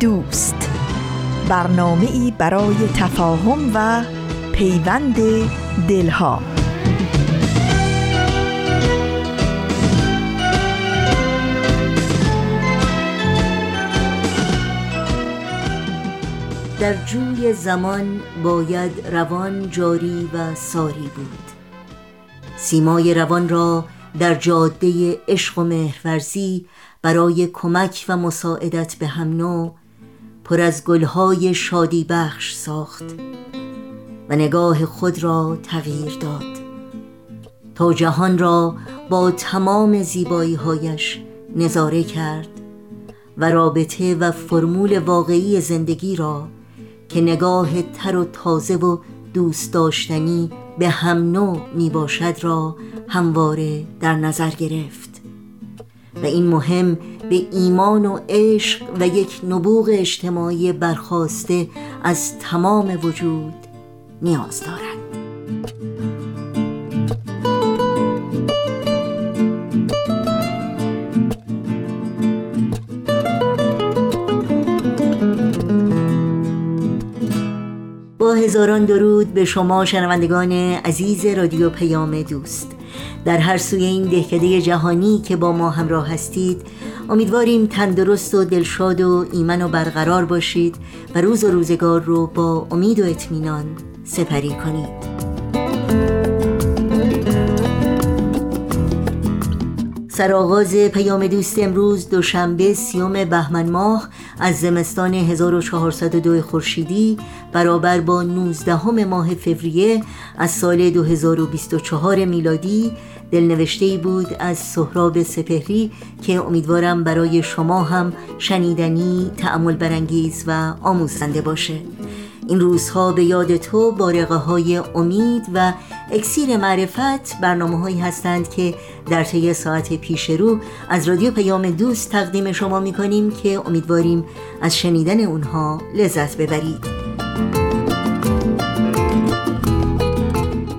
دوست. برنامه ای برای تفاهم و پیوند دلها. در جوی زمان باید روان جاری و ساری بود. سیمای روان را در جاده عشق و مهرورزی برای کمک و مساعدت به هم نو پر از گلهای شادی بخش ساخت و نگاه خود را تغییر داد تا جهان را با تمام زیبایی هایش نظاره کرد و رابطه و فرمول واقعی زندگی را که نگاه تر و تازه و دوست داشتنی به هم نوع می باشد را همواره در نظر گرفت. و این مهم به ایمان و عشق و یک نبوغ اجتماعی برخواسته از تمام وجود نیاز دارد. با هزاران درود به شما شنوندگان عزیز رادیو پیام دوست. در هر سوی این دهکده جهانی که با ما همراه هستید امیدواریم تندرست و دلشاد و ایمن و برقرار باشید و روز و روزگار رو با امید و اطمینان سپری کنید. سرآغاز پیام دوست امروز دوشنبه سیوم بهمن ماه از زمستان 1402 خورشیدی برابر با 19 ماه فوریه از سال 2024 میلادی دلنوشته بود از سهراب سپهری که امیدوارم برای شما هم شنیدنی، تعمل برانگیز و آموزنده باشه. این روزها به یاد تو بارقه های امید و اکسیر معرفت برنامه هایی هستند که در طی ساعت پیش رو از رادیو پیام دوست تقدیم شما می کنیم که امیدواریم از شنیدن اونها لذت ببرید.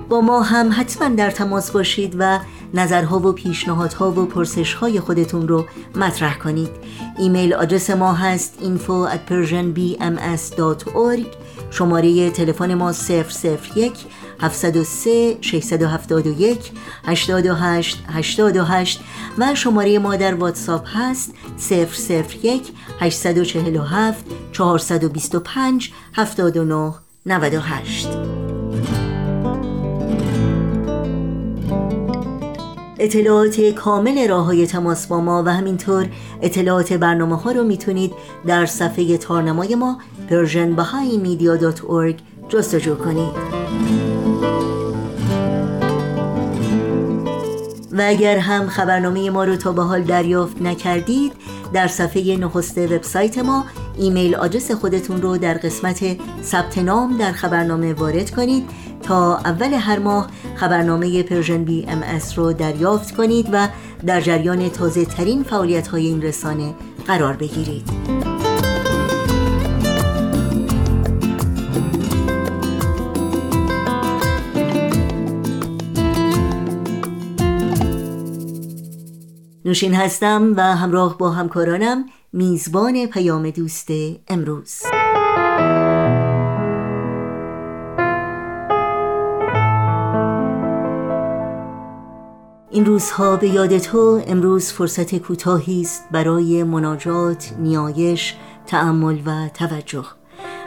با ما هم حتما در تماس باشید و نظرها و پیشنهادها و پرسشهای خودتون رو مطرح کنید. ایمیل آدرس ما هست info at persianbms.org شماره تلفن ما 001 703 671 828 828 و شماره ما در واتساپ هست 001 847 425 79 98 اطلاعات کامل راه های تماس با ما و همینطور اطلاعات برنامه ها رو می‌تونید در صفحه تارنمای ما persianbahaimedia.org جستجو کنید. و اگر هم خبرنامه ما رو تا به حال دریافت نکردید در صفحه نخست وبسایت ما email address خودتون رو در قسمت ثبت نام در خبرنامه وارد کنید تا اول هر ماه خبرنامه Persian BMS رو دریافت کنید و در جریان تازه ترین فعالیت های این رسانه قرار بگیرید. نوشین هستم و همراه با همکارانم میزبان پیام دوست امروز. این روزها به یاد تو امروز فرصت کوتاهی است برای مناجات، نیایش، تأمل و توجه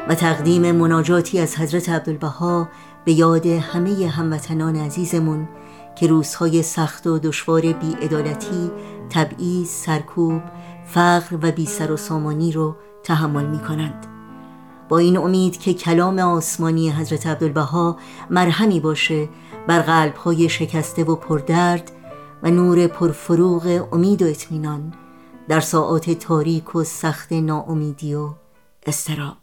و تقدیم مناجاتی از حضرت عبدالبها به یاد همه هموطنان عزیزمون که روزهای سخت و دشوار بیعدالتی، تبعیض، سرکوب، فقر و بی سر و سامانی رو تحمل می کنند. با این امید که کلام آسمانی حضرت عبدالبها مرهمی باشه بر قلبهای شکسته و پردرد و نور پرفروغ امید و اطمینان در ساعات تاریک و سخت ناامیدی و استراب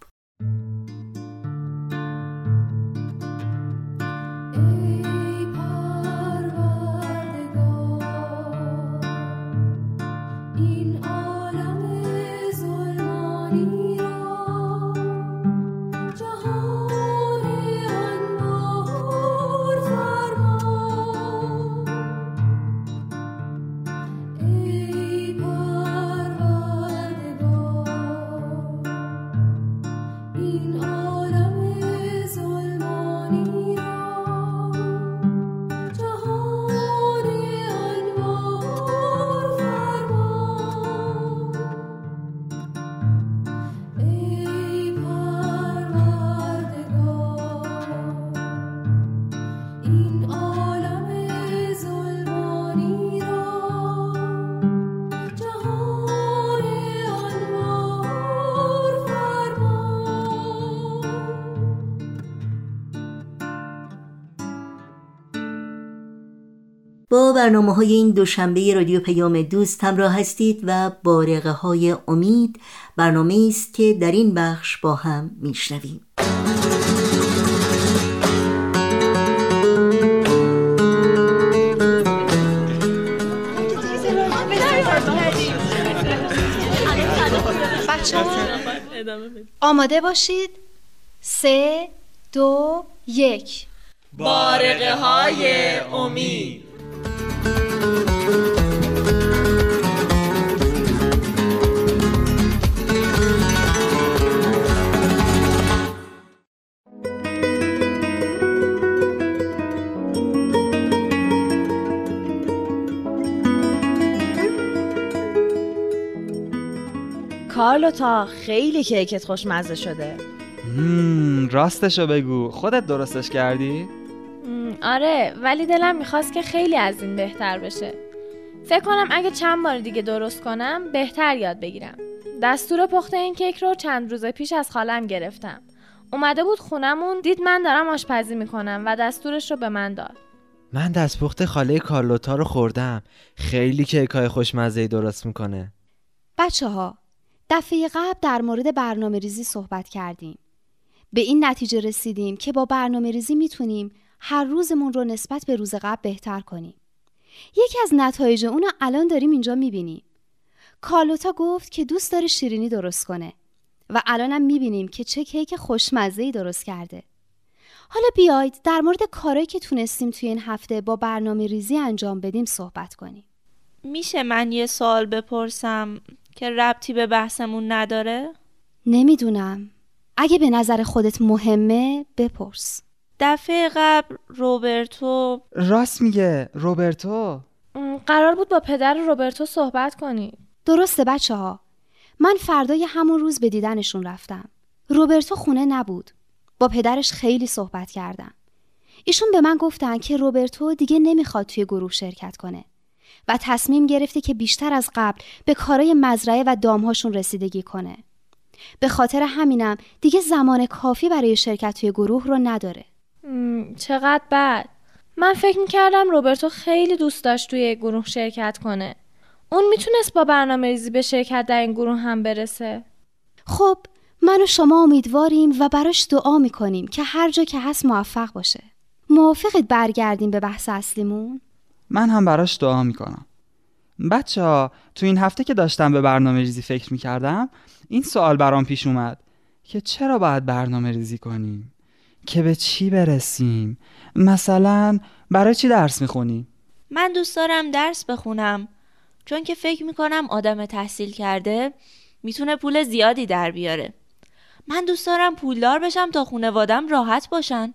با برنامه های این دوشنبه رادیو پیام دوست همراه هستید و بارقه های امید برنامه است که در این بخش با هم میشنویم. آماده باشید. سه دو یک. بارقه های امید. کارلوتا خیلی کیکت خوشمزه شده راستشو بگو خودت درستش کردی؟ آره ولی دلم می‌خواست که خیلی از این بهتر بشه. فکر کنم اگه چند بار دیگه درست کنم بهتر یاد بگیرم. دستور پخت این کیک رو چند روز پیش از خالم گرفتم. اومده بود خونمون دید من دارم آشپزی می‌کنم و دستورش رو به من داد. من دستپخت خاله کارلوتا رو خوردم. خیلی کیکای خوشمزه درست می‌کنه. بچه ها دفعه قبل در مورد برنامه ریزی صحبت کردیم. به این نتیجه رسیدیم که با برنامه ریزی می‌تونیم هر روزمون رو نسبت به روز قبل بهتر کنیم. یکی از نتایج اونو الان داریم اینجا می‌بینیم. کارلوتا گفت که دوست داره شیرینی درست کنه و الانم می‌بینیم که چه کیک خوشمزه درست کرده. حالا بیاید در مورد کارهایی که تونستیم توی این هفته با برنامه ریزی انجام بدیم صحبت کنیم. میشه من یه سوال بپرسم که ربطی به بحثمون نداره؟ نمی‌دونم. اگه به نظر خودت مهمه بپرس. دفعه قبل روبرتو راست میگه روبرتو؟ قرار بود با پدر روبرتو صحبت کنی. درسته بچه ها من فردای همون روز به دیدنشون رفتم. روبرتو خونه نبود. با پدرش خیلی صحبت کردم. ایشون به من گفتن که روبرتو دیگه نمی‌خواد توی گروه شرکت کنه و تصمیم گرفته که بیشتر از قبل به کارای مزرعه و دامهاشون رسیدگی کنه. به خاطر همینم دیگه زمان کافی برای شرکت توی گروه رو نداره. چقدر بد. من فکر می‌کردم روبرتو خیلی دوست داشت توی گروه شرکت کنه. اون می‌تونست با برنامه ریزی به شرکت در این گروه هم برسه. خب من و شما امیدواریم و براش دعا می‌کنیم که هر جا که هست موفق باشه. موافقت برگردیم به بحث اصلیمون؟ من هم براش دعا می‌کنم. بچه ها تو این هفته که داشتم به برنامه ریزی فکر می‌کردم این سوال برام پیش اومد که چرا باید برنامه ریزی کنیم؟ که به چی برسیم؟ مثلا برای چی درس می‌خونی؟ من دوست دارم درس بخونم. چون که فکر می‌کنم آدم تحصیل کرده می‌تونه پول زیادی در بیاره. من دوست دارم پولدار بشم تا خونوادم راحت باشن.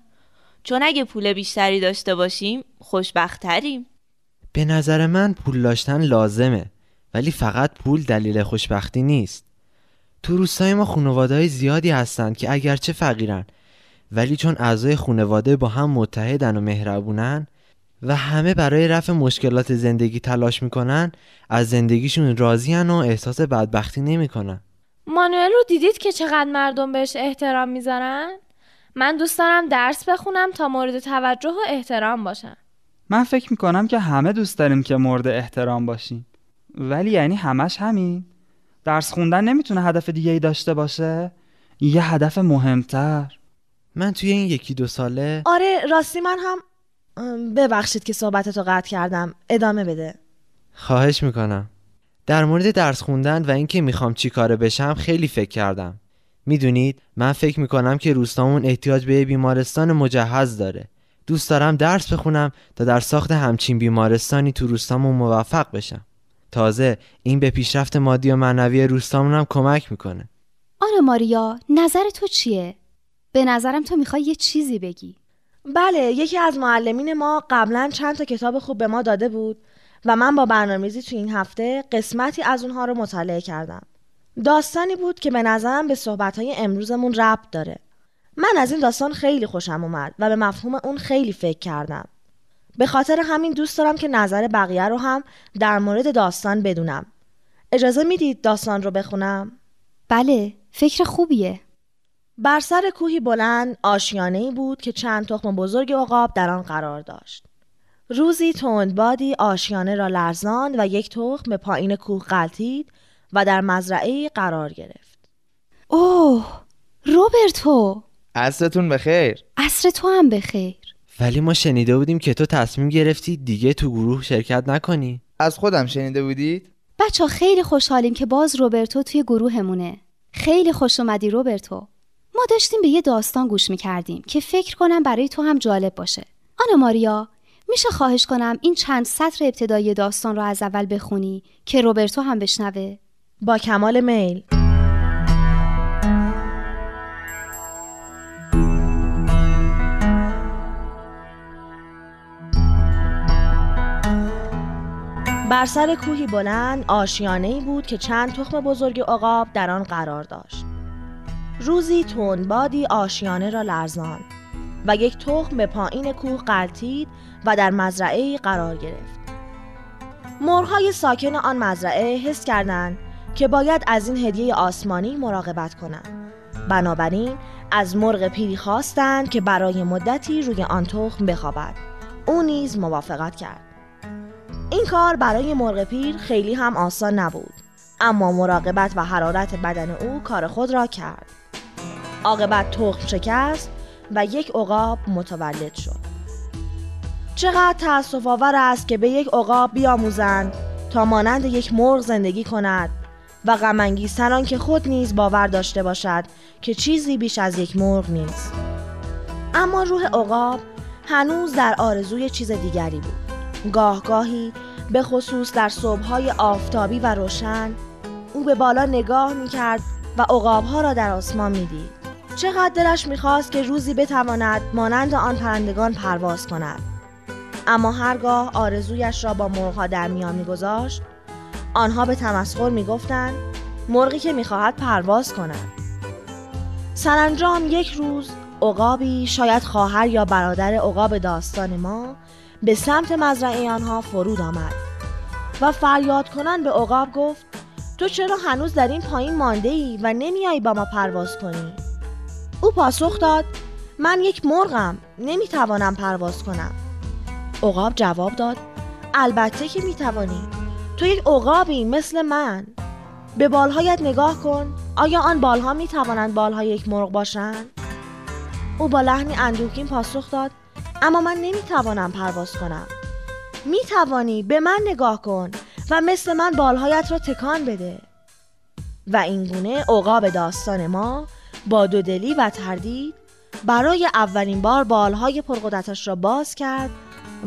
چون اگه پول بیشتری داشته باشیم خوشبختتریم. به نظر من پول داشتن لازمه ولی فقط پول دلیل خوشبختی نیست. تو روستای ما خانواده زیادی هستند که اگرچه فقیرن ولی چون اعضای خانواده با هم متحدن و مهربونن و همه برای رفع مشکلات زندگی تلاش می‌کنن از زندگیشون راضیان و احساس بدبختی نمی‌کنن. مانوئل رو دیدید که چقدر مردم بهش احترام می‌ذارن؟ من دوست دارم درس بخونم تا مورد توجه و احترام باشم. من فکر می‌کنم که همه دوست داریم که مورد احترام باشیم. ولی یعنی همش همین. درس خوندن نمی‌تونه هدف دیگه ای داشته باشه؟ یه هدف مهمتر. من توی این یکی دو ساله آره راستی من هم ببخشید که صحبتتو قطع کردم. ادامه بده. خواهش می‌کنم. در مورد درس خوندن و اینکه می‌خوام چی کاره بشم خیلی فکر کردم. می‌دونید من فکر می‌کنم که روستامون احتیاج به بیمارستان مجهز داره. دوست دارم درس بخونم تا در ساخت همچین بیمارستانی تو روستامون موفق بشم. تازه این به پیشرفت مادی و معنوی روستامون هم کمک می‌کنه. آنا ماریا نظر تو چیه؟ به نظرم تو می‌خوای یه چیزی بگی بله یکی از معلمین ما قبلا چند تا کتاب خوب به ما داده بود و من با برنامه‌ریزی تو این هفته قسمتی از اونها رو مطالعه کردم. داستانی بود که به نظرم به صحبتهای امروزمون ربط داره. من از این داستان خیلی خوشم اومد و به مفهوم اون خیلی فکر کردم. به خاطر همین دوست دارم که نظر بقیه رو هم در مورد داستان بدونم. اجازه می‌دید داستان رو بخونم؟ بله فکر خوبیه بر سر کوهی بلند آشیانه بود که چند تخم بزرگ عقاب در آن قرار داشت. روزی تندبادی آشیانه را لرزاند و یک تخم به پایین کوه غلتید و در مزرعه قرار گرفت. اوه روبرتو. عصرتون بخیر. عصر تو هم بخیر. ولی ما شنیده بودیم که تو تصمیم گرفتی دیگه تو گروه شرکت نکنی. از خودم شنیده بودید؟ بچه خیلی خوشحالیم که باز روبرتو توی گروهمونه. خیلی خوش اومدی روبرتو. ما داشتیم به یه داستان گوش می‌کردیم که فکر کنم برای تو هم جالب باشه. آنا ماریا میشه خواهش کنم این چند سطر ابتدایی داستان رو از اول بخونی که روبرتو هم بشنوه؟ با کمال میل. بر سر کوهی بلند آشیانه بود که چند تخم بزرگ عقاب در آن قرار داشت. روزی تندبادی آشیانه را لرزاند و یک تخم به پایین کوه غلتید و در مزرعه قرار گرفت. مرغ‌های ساکن آن مزرعه حس کردند که باید از این هدیه آسمانی مراقبت کنند. بنابراین از مرغ پیری خواستند که برای مدتی روی آن تخم بخوابد. او نیز موافقت کرد. این کار برای مرغ پیر خیلی هم آسان نبود اما مراقبت و حرارت بدن او کار خود را کرد عاقبت تخم شکست و یک عقاب متولد شد. چقدر تأسف آور است که به یک عقاب بیاموزند تا مانند یک مرغ زندگی کند و غم که خود نیز باور داشته باشد که چیزی بیش از یک مرغ نیست. اما روح عقاب هنوز در آرزوی چیز دیگری بود. گاه گاهی به خصوص در صبحهای آفتابی و روشن او به بالا نگاه می کرد و عقابها را در آسمان می دید. چقدر دلش می‌خواست که روزی بتواند مانند آن پرندگان پرواز کند اما هرگاه آرزویش را با مرغها در میان میگذاشت آنها به تمسخر می‌گفتند مرغی که می‌خواهد پرواز کند سرانجام یک روز عقابی شاید خواهر یا برادر عقاب داستان ما به سمت مزرعه آنها فرود آمد و فریاد کنن به عقاب گفت تو چرا هنوز در این پایین مانده ای و نمیایی با ما پرواز کنی؟ او پاسخ داد من یک مرغم نمی‌توانم پرواز کنم. عقاب جواب داد البته که می‌توانی. تو یک عقابی مثل من. به بالهایت نگاه کن. آیا آن بالها می‌توانند بالهای یک مرغ باشند؟ او با لحنی اندوهگین پاسخ داد اما من نمی‌توانم پرواز کنم. می‌توانی. به من نگاه کن و مثل من بالهایت را تکان بده. و اینگونه عقاب داستان ما با دودلی و تردید برای اولین بار بالهای پرقدرتش را باز کرد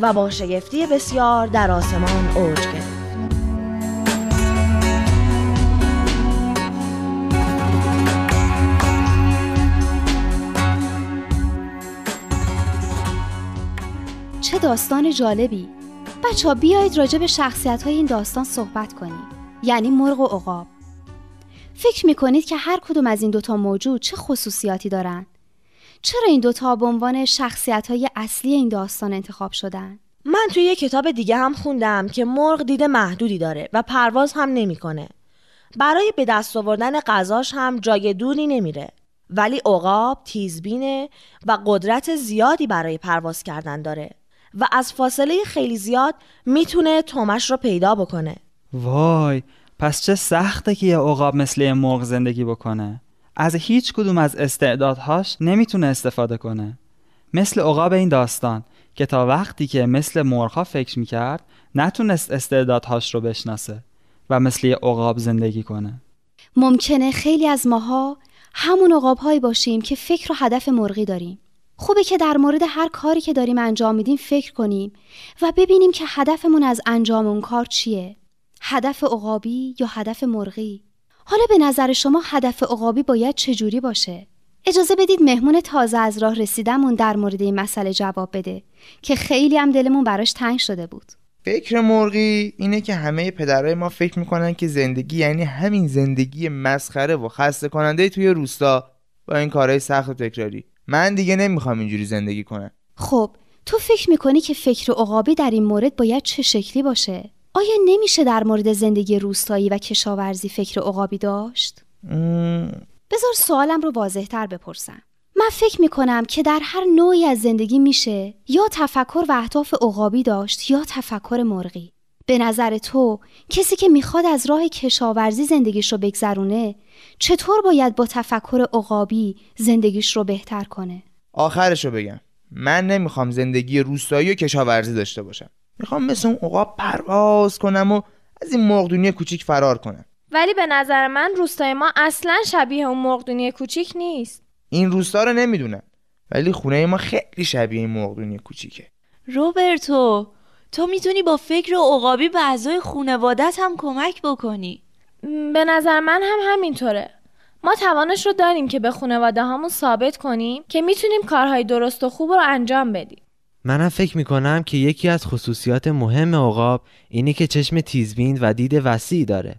و با شگفتی بسیار در آسمان اوج گرفت. چه داستان جالبی. بچه ها بیایید راجع به شخصیت های این داستان صحبت کنیم. یعنی مرغ و عقاب. فکر می‌کنید که هر کدوم از این دوتا موجود چه خصوصیاتی دارند؟ چرا این دوتا به عنوان شخصیت های اصلی این داستان انتخاب شدن؟ من توی یه کتاب دیگه هم خوندم که مرغ دید محدودی داره و پرواز هم نمی‌کنه. برای به دست آوردن غذاش هم جای دوری نمیره. ولی عقاب تیزبینه و قدرت زیادی برای پرواز کردن داره و از فاصله خیلی زیاد می‌تونه تومش رو پیدا بکنه. وای پس چه سخته که یه عقاب مثل یه مرغ زندگی بکنه. از هیچ کدوم از استعدادهاش نمی‌تونه استفاده کنه. مثل عقاب این داستان که تا وقتی که مثل مرغها فکر می‌کرد نتونست استعدادهاش رو بشناسه و مثل یه عقاب زندگی کنه. ممکنه خیلی از ماها همون عقابهایی باشیم که فکر و هدف مرغی داریم. خوبه که در مورد هر کاری که داریم انجام میدیم فکر کنیم و ببینیم که هدفمون از انجام اون کار چیه. هدف عقابی یا هدف مرغی. حالا به نظر شما هدف عقابی باید چجوری باشه؟ اجازه بدید مهمون تازه از راه رسیدمون در مورد این مسئله جواب بده که خیلی هم دلمون براش تنگ شده بود. فکر مرغی اینه که همه پدرای ما فکر می‌کنن که زندگی یعنی همین زندگی مسخره و خسته کننده توی روستا با این کارهای سخت و تکراری. من دیگه نمی‌خوام اینجوری زندگی کنم. خب تو فکر می‌کنی که فکر عقابی در این مورد باید چه شکلی باشه؟ آیا نمیشه در مورد زندگی روستایی و کشاورزی فکر عقابی داشت؟ بذار سوالم رو واضحتر بپرسم. من فکر می‌کنم که در هر نوعی از زندگی میشه یا تفکر و اهداف عقابی داشت یا تفکر مرغی. به نظر تو کسی که می‌خواد از راه کشاورزی زندگیش رو بگذرونه چطور باید با تفکر عقابی زندگیش رو بهتر کنه؟ آخرش رو بگم. من نمی‌خوام زندگی روستایی و کشاورزی داشته باشم. می‌خوام مثل اون عقاب پرواز کنم و از این مرغدونی کوچیک فرار کنم. ولی به نظر من روستای ما اصلا شبیه اون مرغدونی کوچیک نیست. این روستا رو نمی‌دونم ولی خونه ما خیلی شبیه این مرغدونی کوچیکه. روبرتو تو می‌تونی با فکر و عقابی به اعضای خونوادت هم کمک بکنی. به نظر من هم همینطوره. ما توانش رو داریم که به خانواده همون ثابت کنیم که می‌تونیم کارهای درست و خوب رو انجام بدیم. منم فکر می‌کنم که یکی از خصوصیات مهم عقاب اینه که چشم تیزبین و دید وسیع داره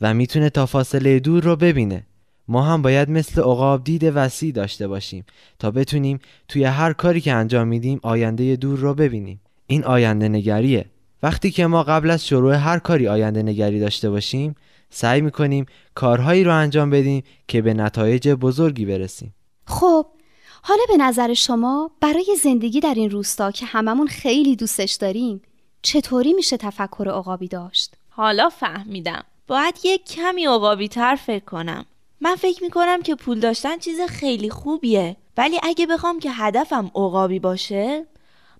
و می‌تونه تا فاصله دور رو ببینه. ما هم باید مثل عقاب دید وسیع داشته باشیم تا بتونیم توی هر کاری که انجام میدیم آینده دور رو ببینیم. این آینده نگریه. وقتی که ما قبل از شروع هر کاری آینده نگری داشته باشیم سعی می‌کنیم کارهایی رو انجام بدیم که به نتایج بزرگی برسیم. خب حالا به نظر شما برای زندگی در این روستا که هممون خیلی دوستش داریم چطوری میشه تفکر عقابی داشت؟ حالا فهمیدم. باید یک کمی عقابی تر فکر کنم. من فکر می‌کنم که پول داشتن چیز خیلی خوبیه. ولی اگه بخوام که هدفم عقابی باشه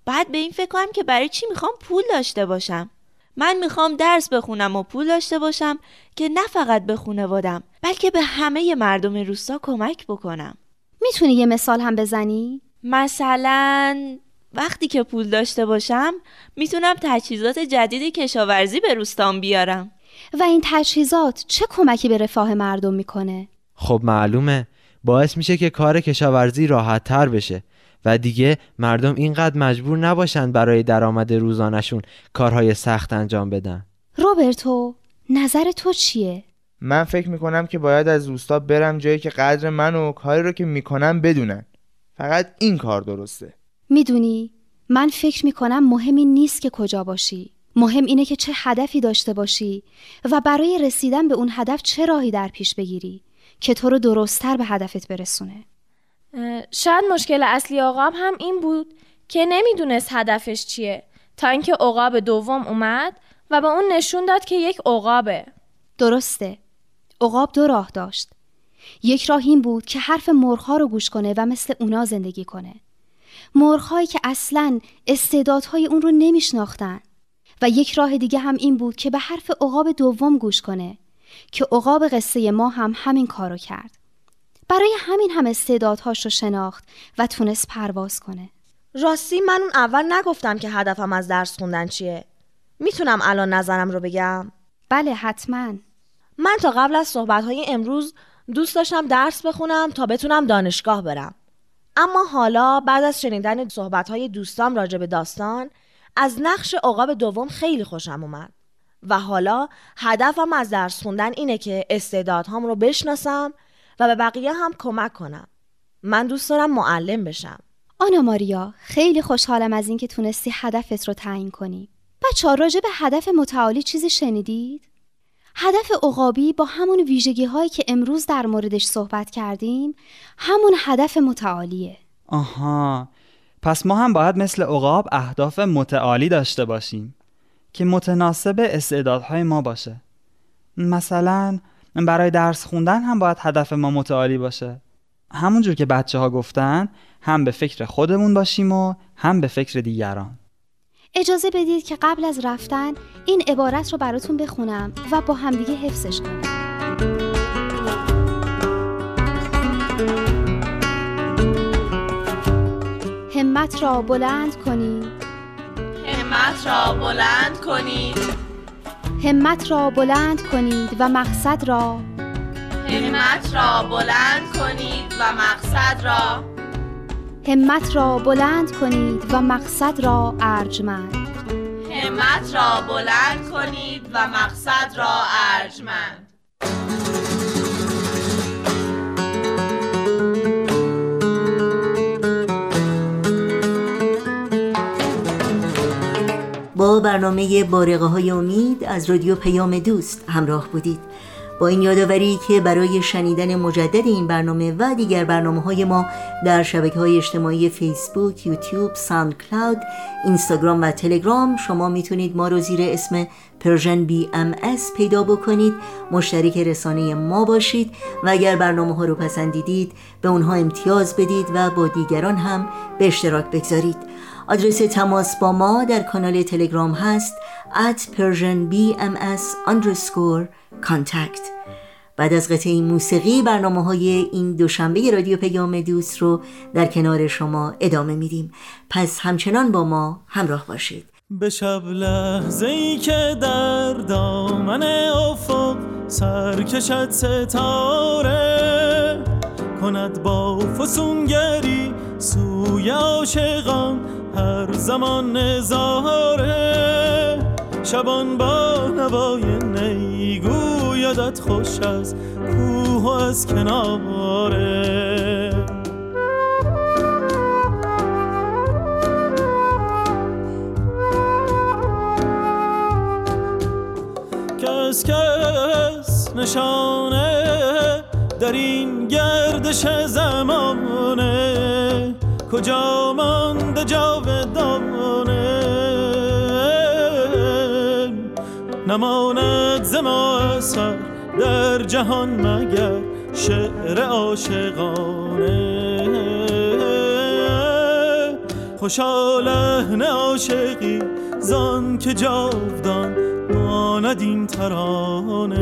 بعد به این فکر کنم که برای چی می‌خوام پول داشته باشم. من می‌خوام درس بخونم و پول داشته باشم که نه فقط به خونوادم بلکه به همه مردم روستا کمک بکنم. می‌تونی یه مثال هم بزنی؟ مثلا وقتی که پول داشته باشم می‌تونم تجهیزات جدید کشاورزی به روستام بیارم و این تجهیزات چه کمکی به رفاه مردم می‌کنه؟ خب معلومه باعث میشه که کار کشاورزی راحت تر بشه و دیگه مردم اینقدر مجبور نباشن برای درآمد روزانشون کارهای سخت انجام بدن روبرتو نظر تو چیه؟ من فکر می‌کنم که باید از روستا برم جایی که قدر من و کاری رو که می‌کنم بدونن. فقط این کار درسته. می‌دونی؟ من فکر می‌کنم مهم این نیست که کجا باشی. مهم اینه که چه هدفی داشته باشی و برای رسیدن به اون هدف چه راهی در پیش بگیری که تو رو درستتر به هدفت برسونه. شاید مشکل اصلی عقاب هم این بود که نمی‌دونست هدفش چیه. تا اینکه عقاب دوم اومد و به اون نشون داد که یک عقابه. درسته. عقاب دو راه داشت. یک راه این بود که حرف مرغها رو گوش کنه و مثل اونا زندگی کنه. مرغهایی که اصلا استعدادهای اون رو نمیشناختن. و یک راه دیگه هم این بود که به حرف عقاب دوم گوش کنه که عقاب قصه ما هم همین کارو کرد. برای همین هم استعدادهاش رو شناخت و تونست پرواز کنه. راستی من اون اول نگفتم که هدفم از درس خوندن چیه. می‌تونم الان نظرم رو بگم؟ بله حتما. من تا قبل از صحبتهای امروز دوست داشتم درس بخونم تا بتونم دانشگاه برم. اما حالا بعد از شنیدن صحبتهای دوستام راجع به داستان از نقش عقاب دوم خیلی خوشم اومد. و حالا هدفم از درس خوندن اینه که استعدادهام رو بشناسم و به بقیه هم کمک کنم. من دوست دارم معلم بشم. آنا ماریا خیلی خوشحالم از اینکه تونستی هدفت رو تعیین کنی. بچه راجع به هدف متعالی چیزی شنیدید؟ هدف عقابی با همون ویژگی هایی که امروز در موردش صحبت کردیم همون هدف متعالیه. آها. پس ما هم باید مثل عقاب اهداف متعالی داشته باشیم که متناسب استعدادهای ما باشه. مثلا برای درس خوندن هم باید هدف ما متعالی باشه. همونجور که بچه ها گفتن هم به فکر خودمون باشیم و هم به فکر دیگران. اجازه بدید که قبل از رفتن این عبارت رو براتون بخونم و با همدیگه حفظش کنیم همت را بلند کنید همت را بلند کنید همت را بلند کنید و مقصد را همت را بلند کنید و مقصد را همت را بلند کنید و مقصد را ارجمند همت را بلند کنید و مقصد را ارجمند با برنامه بارقه های امید از رادیو پیام دوست همراه بودید. با این یادآوری که برای شنیدن مجدد این برنامه و دیگر برنامه های ما در شبکه های اجتماعی فیسبوک، یوتیوب، SoundCloud، اینستاگرام و تلگرام شما می‌تونید ما رو زیر اسم Persian BMS پیدا بکنید. مشترک رسانه ما باشید و اگر برنامه ها رو پسندیدید به اونها امتیاز بدید و با دیگران هم به اشتراک بگذارید. آدرس تماس با ما در کانال تلگرام هست at contact. بعد از قطعه موسیقی برنامه های این دوشنبه رادیو پیام دوست رو در کنار شما ادامه میدیم. پس همچنان با ما همراه باشید. به شب لحظه ای که در دامن افق سرکشد ستاره کند با فسونگری سوی عاشقان هر زمان نظاره شبان با نوای نیگو یادت خوش از کوه و از کناره. کس کس نشانه در این گردش زمانه. کجا مانده جاودانه نماند زما اثر در جهان مگر شعر عاشقانه؟ خوشا لحن عاشقی زان که جاودان ماند این ترانه.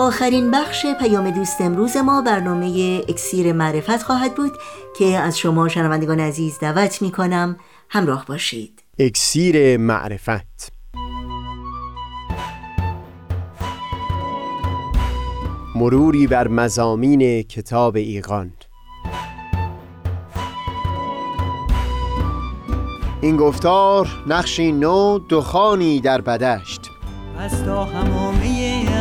آخرین بخش پیام دوست امروز ما برنامه اکسیر معرفت خواهد بود که از شما شنوندگان عزیز دعوت می کنم همراه باشید. اکسیر معرفت. مروری بر مزامین کتاب ایقان این گفتار نقشی نو دخانی در بدشت. از تا همامه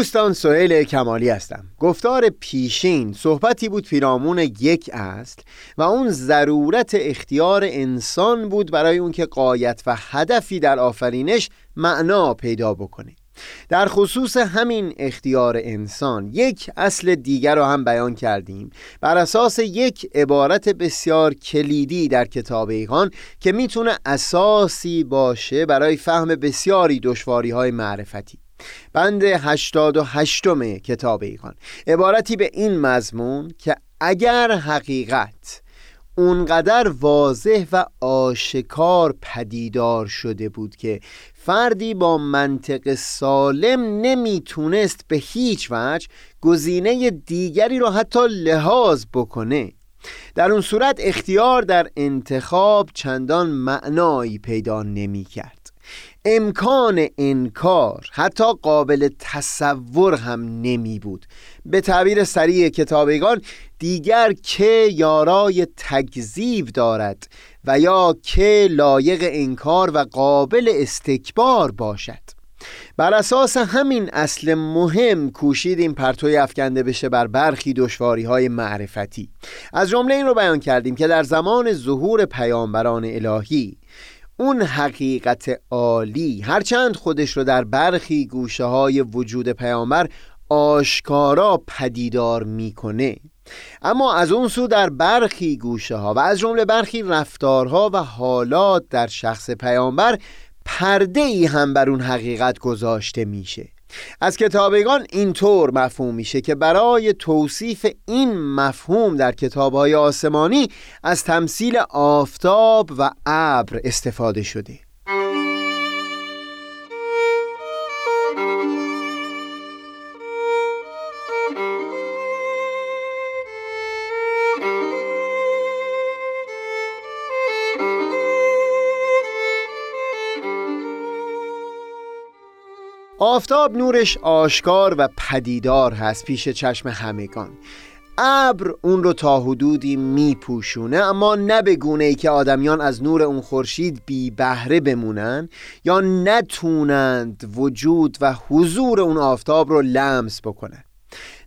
دوستان سهیل کمالی هستم. گفتار پیشین صحبتی بود پیرامون یک اصل و اون ضرورت اختیار انسان بود برای اون که قایت و هدفی در آفرینش معنا پیدا بکنه. در خصوص همین اختیار انسان یک اصل دیگر رو هم بیان کردیم. بر اساس یک عبارت بسیار کلیدی در کتاب ایقان که می‌تونه اساسی باشه برای فهم بسیاری دشواری های معرفتی. بند 88 کتاب ایقان عبارتی به این مضمون که اگر حقیقت اونقدر واضح و آشکار پدیدار شده بود که فردی با منطق سالم نمی‌تونست به هیچ وجه گزینه دیگری را حتی لحاظ بکنه. در اون صورت اختیار در انتخاب چندان معنایی پیدا نمی کرد امکان انکار حتی قابل تصور هم نمی بود. به تعبیر سریع کتابیگان دیگر که یارای تکذیب دارد و یا که لایق انکار و قابل استکبار باشد. بر اساس همین اصل مهم کوشیدیم پرتوی افکنده بشه بر برخی دشواری های معرفتی. از جمله این رو بیان کردیم که در زمان ظهور پیامبران الهی اون حقیقت عالی. هرچند خودش رو در برخی گوشه های وجود پیامبر آشکارا پدیدار می‌کنه. اما از اون سو در برخی گوشه ها و از جمله برخی رفتارها و حالات در شخص پیامبر پرده ای هم بر اون حقیقت گذاشته میشه. از کتابگان اینطور مفهوم میشه که برای توصیف این مفهوم در کتابهای آسمانی از تمثیل آفتاب و ابر استفاده شده. آفتاب نورش آشکار و پدیدار هست پیش چشم همگان. ابر اون رو تا حدودی میپوشونه اما نه به گونه ای که آدمیان از نور اون خورشید بی بهره بمونن یا نتونند وجود و حضور اون آفتاب رو لمس بکنن.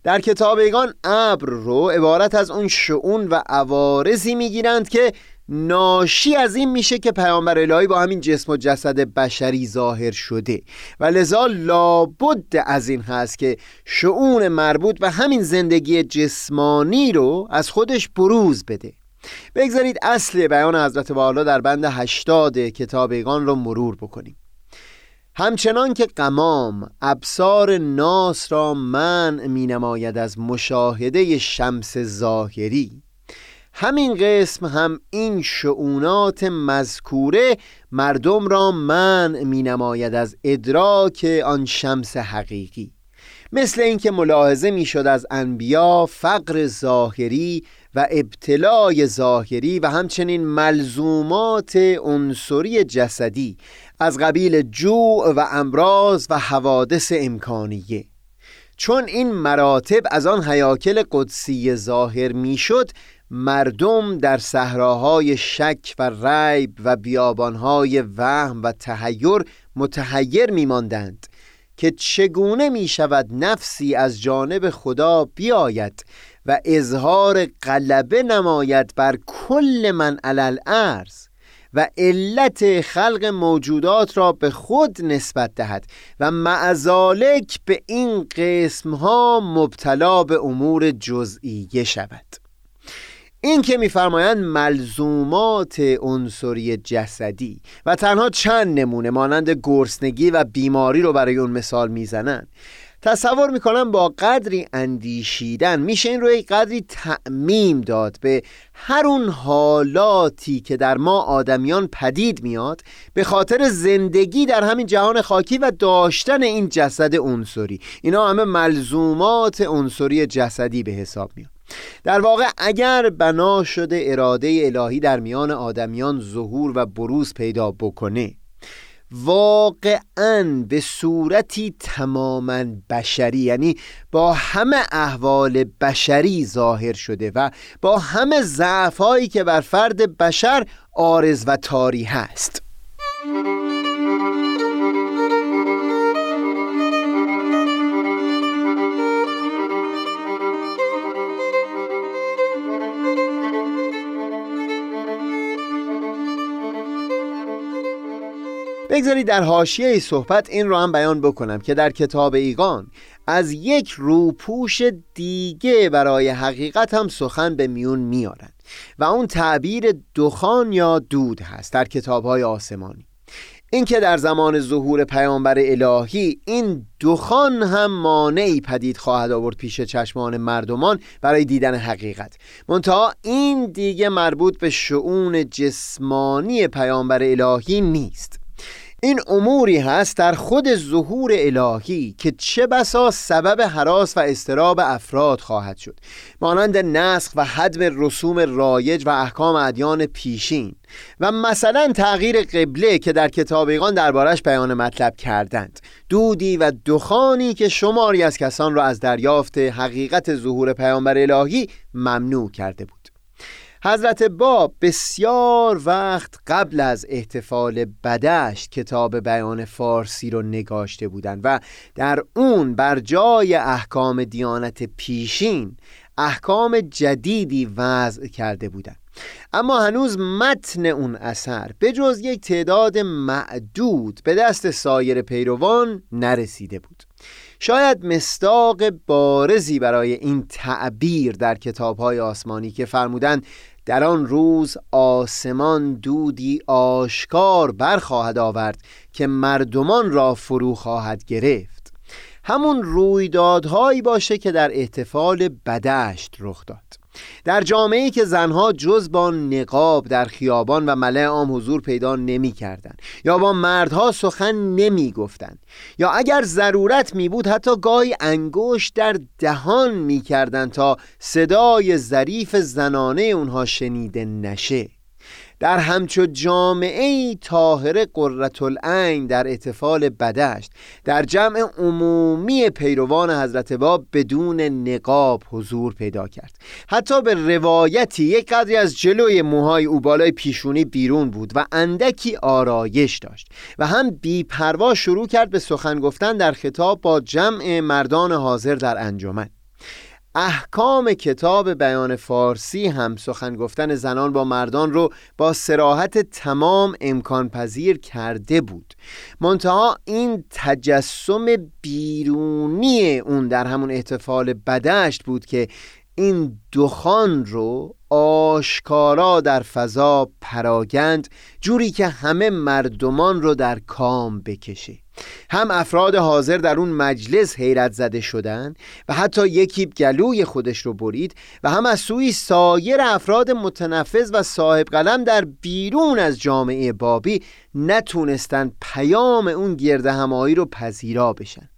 در کتابیگان ابر رو عبارت از اون شعون و عوارضی می‌گیرند که ناشی از این میشه که پیامبر الهی با همین جسم و جسد بشری ظاهر شده. و لذا لابد از این هست که شعون مربوط به همین زندگی جسمانی رو از خودش بروز بده. بگذارید اصل بیان حضرت والا در بند هشتاد کتابیگان رو مرور بکنیم. همچنان که قمام ابصار ناس را من می نماید از مشاهده شمس ظاهری همین قسم هم این شعونات مذکوره مردم را من می نماید از ادراک آن شمس حقیقی. مثل اینکه ملاحظه می شد از انبیا فقر ظاهری و ابتلای ظاهری و همچنین ملزومات عنصری جسدی از قبیل جوع و امراض و حوادث امکانیه. چون این مراتب از آن حیاکل قدسی ظاهر می‌شد مردم در صحراهای شک و ریب و بیابانهای وهم و تهیر متحیر میماندند که چگونه می شود نفسی از جانب خدا بیاید و اظهار غلبه نماید بر کل من علل ارز و علت خلق موجودات را به خود نسبت دهد و معزالک به این قسم ها مبتلا به امور جزئیه شود. این که میفرمایند ملزومات عنصری جسدی و تنها چند نمونه مانند گرسنگی و بیماری رو برای اون مثال می‌زنند. تصور می‌کنم با قدری اندیشیدن میشه این رو یک قدری تعمیم داد به هر اون حالاتی که در ما آدمیان پدید میاد به خاطر زندگی در همین جهان خاکی و داشتن این جسد عنصری. اینا همه ملزومات عنصری جسدی به حساب میاد. در واقع اگر بنا شده اراده الهی در میان آدمیان ظهور و بروز پیدا بکنه واقعا به صورتی تماما بشری یعنی با همه احوال بشری ظاهر شده و با همه ضعفهایی که بر فرد بشر آرز و تاری هست بگذارید در حاشیه صحبت این رو هم بیان بکنم که در کتاب ایگان از یک روپوش دیگه برای حقیقت هم سخن به میون میارن و اون تعبیر دخان یا دود هست در کتاب های آسمانی. اینکه در زمان ظهور پیامبر الهی این دخان هم مانعی پدید خواهد آورد پیش چشمان مردمان برای دیدن حقیقت. منتها این دیگه مربوط به شعون جسمانی پیامبر الهی نیست. این اموری هست در خود ظهور الهی که چه بسا سبب حراس و استراب افراد خواهد شد. مانند نسخ و حدم رسوم رایج و احکام ادیان پیشین. و مثلا تغییر قبله که در کتابیگان دربارش بیان مطلب کردند. دودی و دخانی که شماری از کسان را از دریافت حقیقت ظهور پیامبر الهی ممنوع کرده بود. حضرت باب بسیار وقت قبل از احتفال بدشت کتاب بیان فارسی رو نگاشته بودند و در اون بر جای احکام دیانت پیشین احکام جدیدی وضع کرده بودند. اما هنوز متن اون اثر به جز یک تعداد معدود به دست سایر پیروان نرسیده بود. شاید مستاق بارزی برای این تعبیر در کتابهای آسمانی که فرمودند در آن روز آسمان دودی آشکار برخواهد آورد که مردمان را فرو خواهد گرفت. همون رویدادهایی باشه که در احتفال بدشت رخ داد. در جامعه که زنها جز با نقاب در خیابان و ملع عام حضور پیدا نمی کردن یا با مردها سخن نمی گفتن یا اگر ضرورت می بود حتی گاهی انگشت در دهان می کردن تا صدای ظریف زنانه اونها شنیده نشه. در همچو جامعه طاهره قررت العین در احتفال بدشت در جمع عمومی پیروان حضرت باب بدون نقاب حضور پیدا کرد. حتی به روایتی یک قدری از جلوی موهای او بالای پیشونی بیرون بود و اندکی آرایش داشت و هم بیپروا شروع کرد به سخن گفتن در خطاب با جمع مردان حاضر در انجمن. احکام کتاب بیان فارسی هم سخن گفتن زنان با مردان رو با سراحت تمام امکان پذیر کرده بود. منتها این تجسم بیرونی اون در همون احتفال بدشت بود که این دخان رو آشکارا در فضا پراگند جوری که همه مردمان رو در کام بکشه. هم افراد حاضر در اون مجلس حیرت زده شدن و حتی یکی گلوی خودش رو برید و هم از سوی سایر افراد متنفذ و صاحب قلم در بیرون از جامعه بابی نتونستن پیام اون گرد همایی رو پذیرا بشن.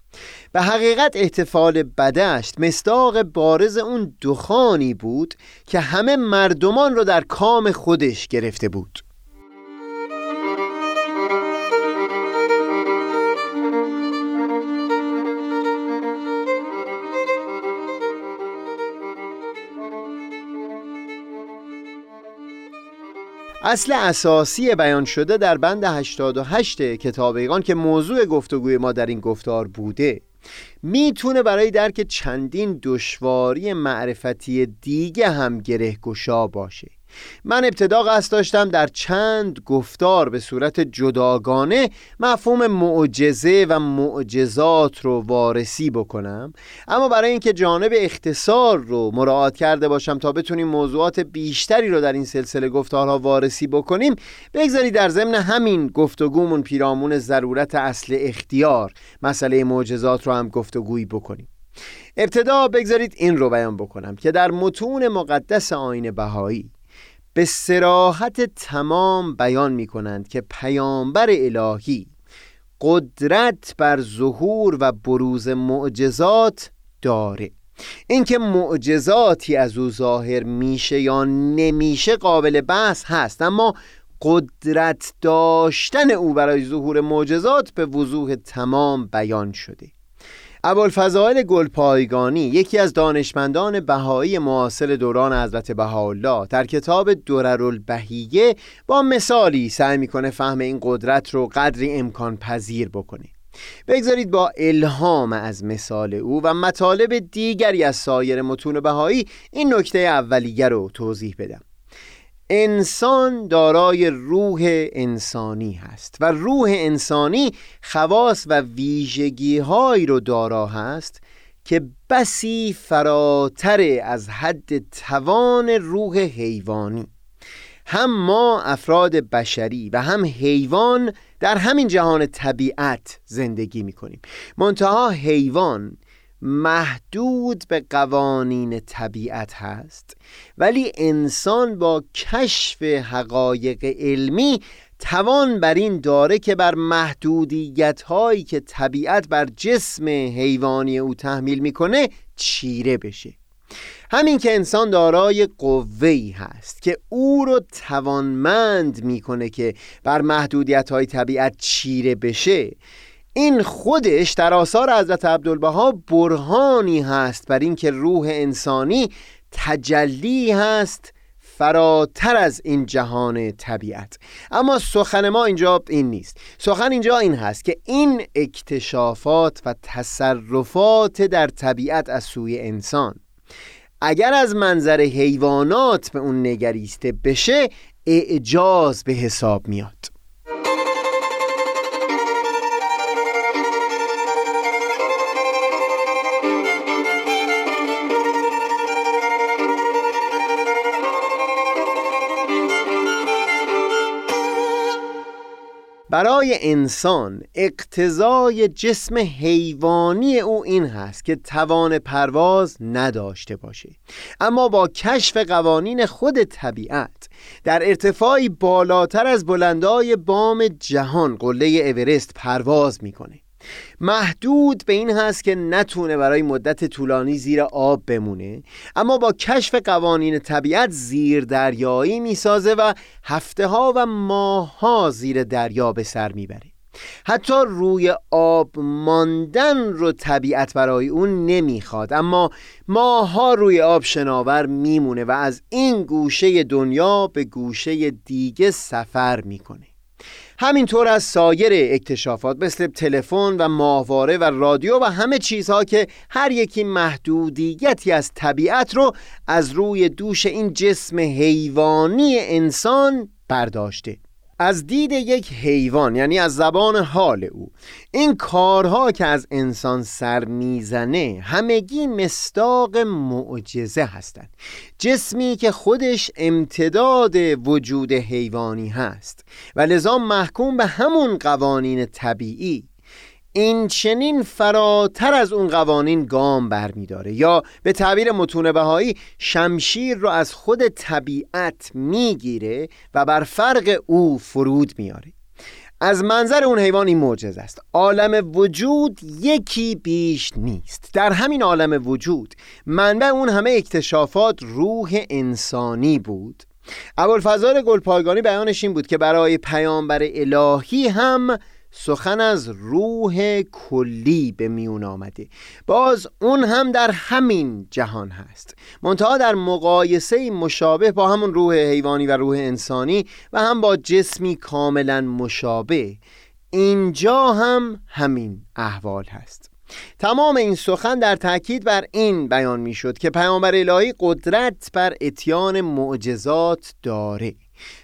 به حقیقت احتفال بدشت مستاق بارز اون دخانی بود که همه مردمان رو در کام خودش گرفته بود. اصل اساسی بیان شده در بند 88 کتاب که موضوع گفتگوی ما در این گفتار بوده. می‌تونه برای درک چندین دشواری معرفتی دیگه هم گره گشا باشه. من ابتدا قصد داشتم در چند گفتار به صورت جداگانه مفهوم معجزه و معجزات رو وارسی بکنم. اما برای اینکه جانب اختصار رو مراعات کرده باشم تا بتونیم موضوعات بیشتری رو در این سلسله گفتارها وارسی بکنیم بگذارید در ضمن همین گفتگومون پیرامون ضرورت اصل اختیار مسئله معجزات رو هم گفتگویی بکنیم. ابتدا بگذارید این رو بیان بکنم که در متون مقدس آین بهایی به سراحت تمام بیان می کنند که پیامبر الهی قدرت بر ظهور و بروز معجزات داره. اینکه معجزاتی از او ظاهر میشه یا نمیشه قابل بحث هست اما قدرت داشتن او برای ظهور معجزات به وضوح تمام بیان شده. ابوالفضائل گلپایگانی یکی از دانشمندان بهایی معاصر دوران حضرت بهاءالله در کتاب دررالبهیه با مثالی سعی می‌کنه فهم این قدرت رو قدری امکان پذیر بکنه. بگذارید با الهام از مثال او و مطالب دیگری از سایر متون بهایی این نکته اولیه رو توضیح بدم. انسان دارای روح انسانی هست و روح انسانی خواص و ویژگی هایی رو دارا هست که بسی فراتر از حد توان روح حیوانی. هم ما افراد بشری و هم حیوان در همین جهان طبیعت زندگی می‌کنیم. منتها حیوان محدود به قوانین طبیعت هست ولی انسان با کشف حقایق علمی توان بر این داره که بر محدودیت هایی که طبیعت بر جسم حیوانی او تحمیل می‌کنه چیره بشه. همین که انسان دارای قوهی هست که او رو توانمند می‌کنه که بر محدودیت های طبیعت چیره بشه این خودش در آثار حضرت عبدالبها برهانی هست بر اینکه روح انسانی تجلی هست فراتر از این جهان طبیعت. اما سخن ما اینجا این نیست. سخن اینجا این هست که این اکتشافات و تصرفات در طبیعت از سوی انسان اگر از منظر حیوانات به اون نگریسته بشه اعجاز به حساب میاد. برای انسان اقتضای جسم حیوانی او این هست که توان پرواز نداشته باشه. اما با کشف قوانین خود طبیعت در ارتفاعی بالاتر از بلندای بام جهان قله اورست پرواز می‌کنه. محدود به این هست که نتونه برای مدت طولانی زیر آب بمونه اما با کشف قوانین طبیعت زیر دریایی می‌سازه و هفته ها و ماه ها زیر دریا به سر می‌بره. حتی روی آب ماندن رو طبیعت برای اون نمی‌خواد اما ماها روی آب شناور میمونه و از این گوشه دنیا به گوشه دیگه سفر می‌کنه. همینطور از سایر اکتشافات مثل تلفن و ماهواره و رادیو و همه چیزها که هر یکی محدودیتی از طبیعت رو از روی دوش این جسم حیوانی انسان برداشته. از دید یک حیوان یعنی از زبان حال او. این کارها که از انسان سر می‌زنه همگی مستاق معجزه هستند. جسمی که خودش امتداد وجود حیوانی هست. و لذا محکوم به همون قوانین طبیعی این چنین فراتر از اون قوانین گام برمیداره یا به تعبیر متون بهایی شمشیر رو از خود طبیعت می‌گیره و بر فرق او فرود میاره از منظر اون حیوان این معجزه است. عالم وجود یکی بیش نیست. در همین عالم وجود منبع اون همه اکتشافات روح انسانی بود. ابوالفضل گلپایگانی بیانش این بود که برای پیامبر الهی هم سخن از روح کلی به میون آمده. باز اون هم در همین جهان هست. منتها در مقایسه مشابه با همون روح حیوانی و روح انسانی و هم با جسمی کاملا مشابه اینجا هم همین احوال هست. تمام این سخن در تاکید بر این بیان می شد که پیامبر الهی قدرت بر اتیان معجزات داره.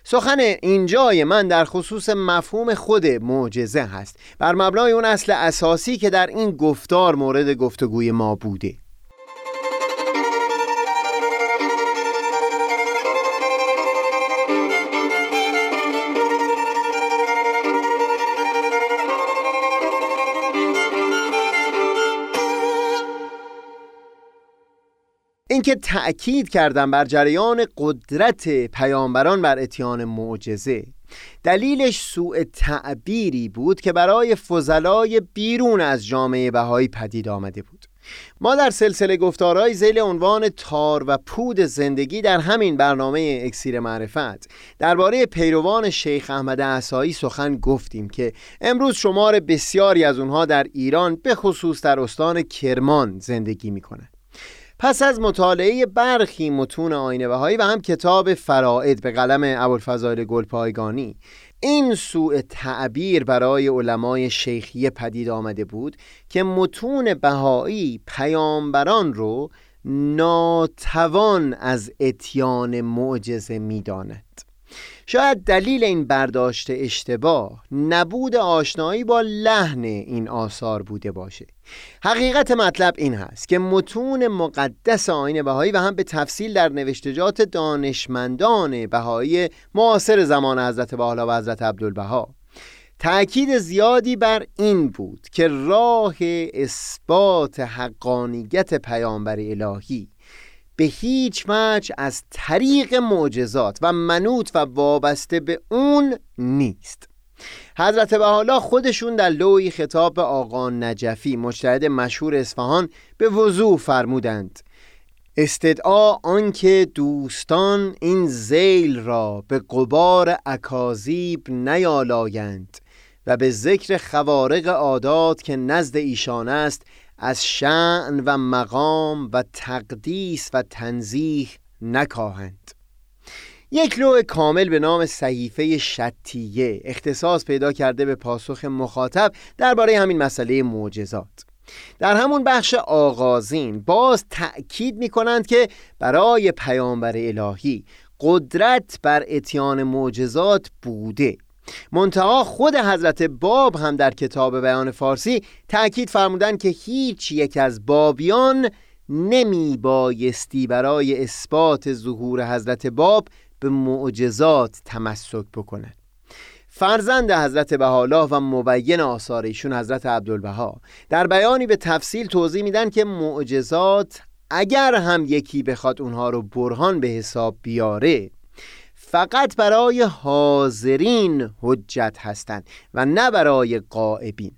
سخن اینجای من در خصوص مفهوم خود معجزه هست. بر مبنای اون اصل اساسی که در این گفتار مورد گفتگوی ما بوده. اینکه تأکید کردم بر جریان قدرت پیامبران بر اتیان معجزه. دلیلش سوء تعبیری بود که برای فضلای بیرون از جامعه بهایی پدید آمده بود. ما در سلسله گفتارهای زیل عنوان تار و پود زندگی در همین برنامه اکسیر معرفت درباره پیروان شیخ احمد عصایی سخن گفتیم که امروز شمار بسیاری از اونها در ایران به خصوص در استان کرمان زندگی می پس از مطالعه برخی متون آینه بهایی و هم کتاب فرائد به قلم ابوالفضائل گلپایگانی این سوء تعبیر برای علمای شیخیه پدید آمده بود که متون بهایی پیامبران رو ناتوان از اتیان معجزه می‌داند. شاید دلیل این برداشت اشتباه نبود آشنایی با لحن این آثار بوده باشه. حقیقت مطلب این هست که متون مقدس آین بهایی و هم به تفصیل در نوشتجات دانشمندان بهایی معاصر زمان حضرت بحالا و حضرت عبدالبها. تأکید زیادی بر این بود که راه اثبات حقانیت پیامبر الهی به هیچ وجه از طریق معجزات و منوط و وابسته به اون نیست. حضرت بحالا خودشون در لوی خطاب به آقا نجفی مجتهد مشهور اصفهان به وضوح فرمودند. استدعا آنکه دوستان این زیل را به قبار اکاذیب نیالایند و به ذکر خوارق عادات که نزد ایشان است از شعن و مقام و تقدیس و تنزیح نکاهند. یک لوح کامل به نام صحیفه شتیه اختصاص پیدا کرده به پاسخ مخاطب درباره همین مسئله معجزات. در همون بخش آغازین باز تأکید می کنند که برای پیامبر الهی قدرت بر اتیان معجزات بوده. منتها خود حضرت باب هم در کتاب بیان فارسی تأکید فرمودن که هیچ یک از بابیان نمی بایستی برای اثبات ظهور حضرت باب به معجزات تمسک بکند فرزند حضرت بهاءالله و مبین آثار ایشون حضرت عبدالبها در بیانی به تفصیل توضیح میدن که معجزات اگر هم یکی بخواد اونها رو برهان به حساب بیاره فقط برای حاضرین حجت هستند و نه برای قائبین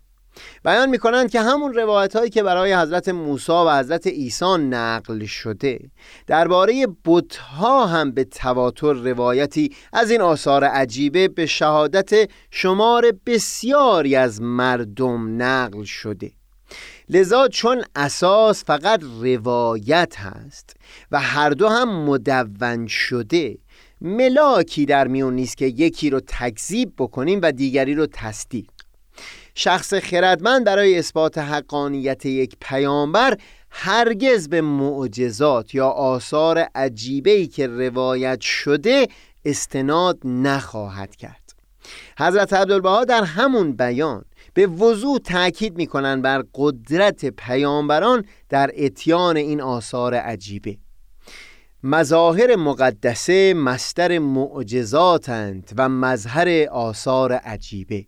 بیان می‌کنند که همون روایت هایی که برای حضرت موسی و حضرت عیسی نقل شده درباره بتها هم به تواتر روایتی از این آثار عجیبه به شهادت شمار بسیاری از مردم نقل شده. لذا چون اساس فقط روایت هست و هر دو هم مدون شده ملاکی در میون نیست که یکی رو تکذیب بکنیم و دیگری رو تصدیق. شخص خردمند برای اثبات حقانیت یک پیامبر هرگز به معجزات یا آثار عجیبه‌ای که روایت شده استناد نخواهد کرد. حضرت عبدالبها در همون بیان به وضوح تاکید می‌کنند بر قدرت پیامبران در اتیان این آثار عجیبه. مظاهر مقدسه مستر معجزاتند و مظهر آثار عجیبه.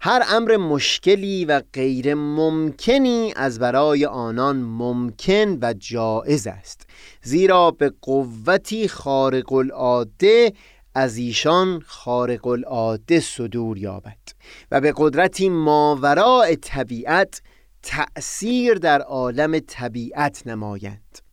هر امر مشکلی و غیر ممکنی از برای آنان ممکن و جائز است زیرا به قوتی خارق العاده از ایشان خارق العاده صدور یابد و به قدرتی ماوراء طبیعت تأثیر در عالم طبیعت نمایند.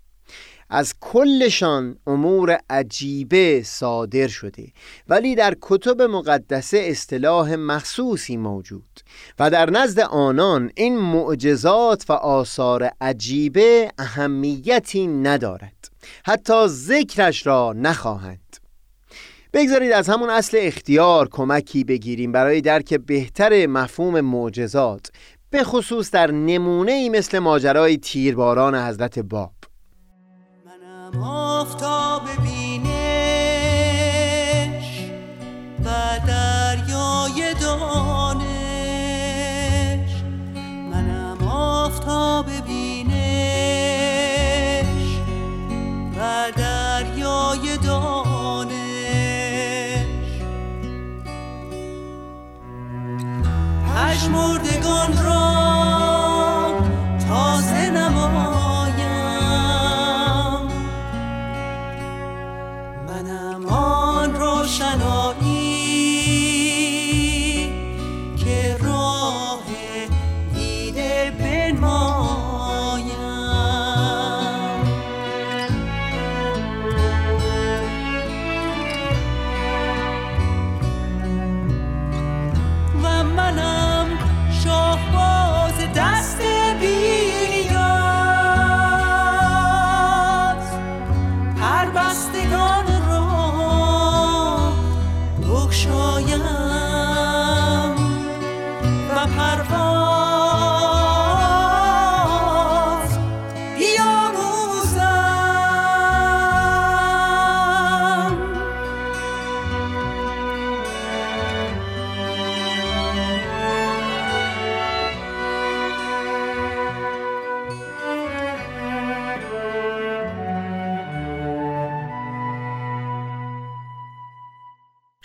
از کلشان امور عجیبه صادر شده. ولی در کتب مقدسه اصطلاح مخصوصی موجود و در نزد آنان این معجزات و آثار عجیبه اهمیتی ندارد. حتی ذکرش را نخواهند. بگذارید از همون اصل اختیار کمکی بگیریم برای درک بهتر مفهوم معجزات به خصوص در نمونه ای مثل ماجرای تیرباران حضرت باب. آفتاب بینش و دریای دانش. منم آفتاب بینش و دریای دانش. پشمردگان را ocean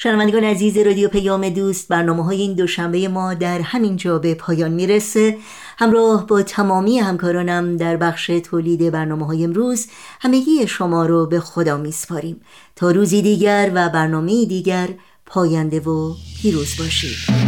شنوندگان عزیز رادیو پیام دوست برنامه های این دوشنبه ما در همین جا به پایان می‌رسه. همراه با تمامی همکارانم در بخش تولید برنامه های امروز همگی شما رو به خدا میسپاریم. تا روزی دیگر و برنامه دیگر پاینده و پیروز باشید.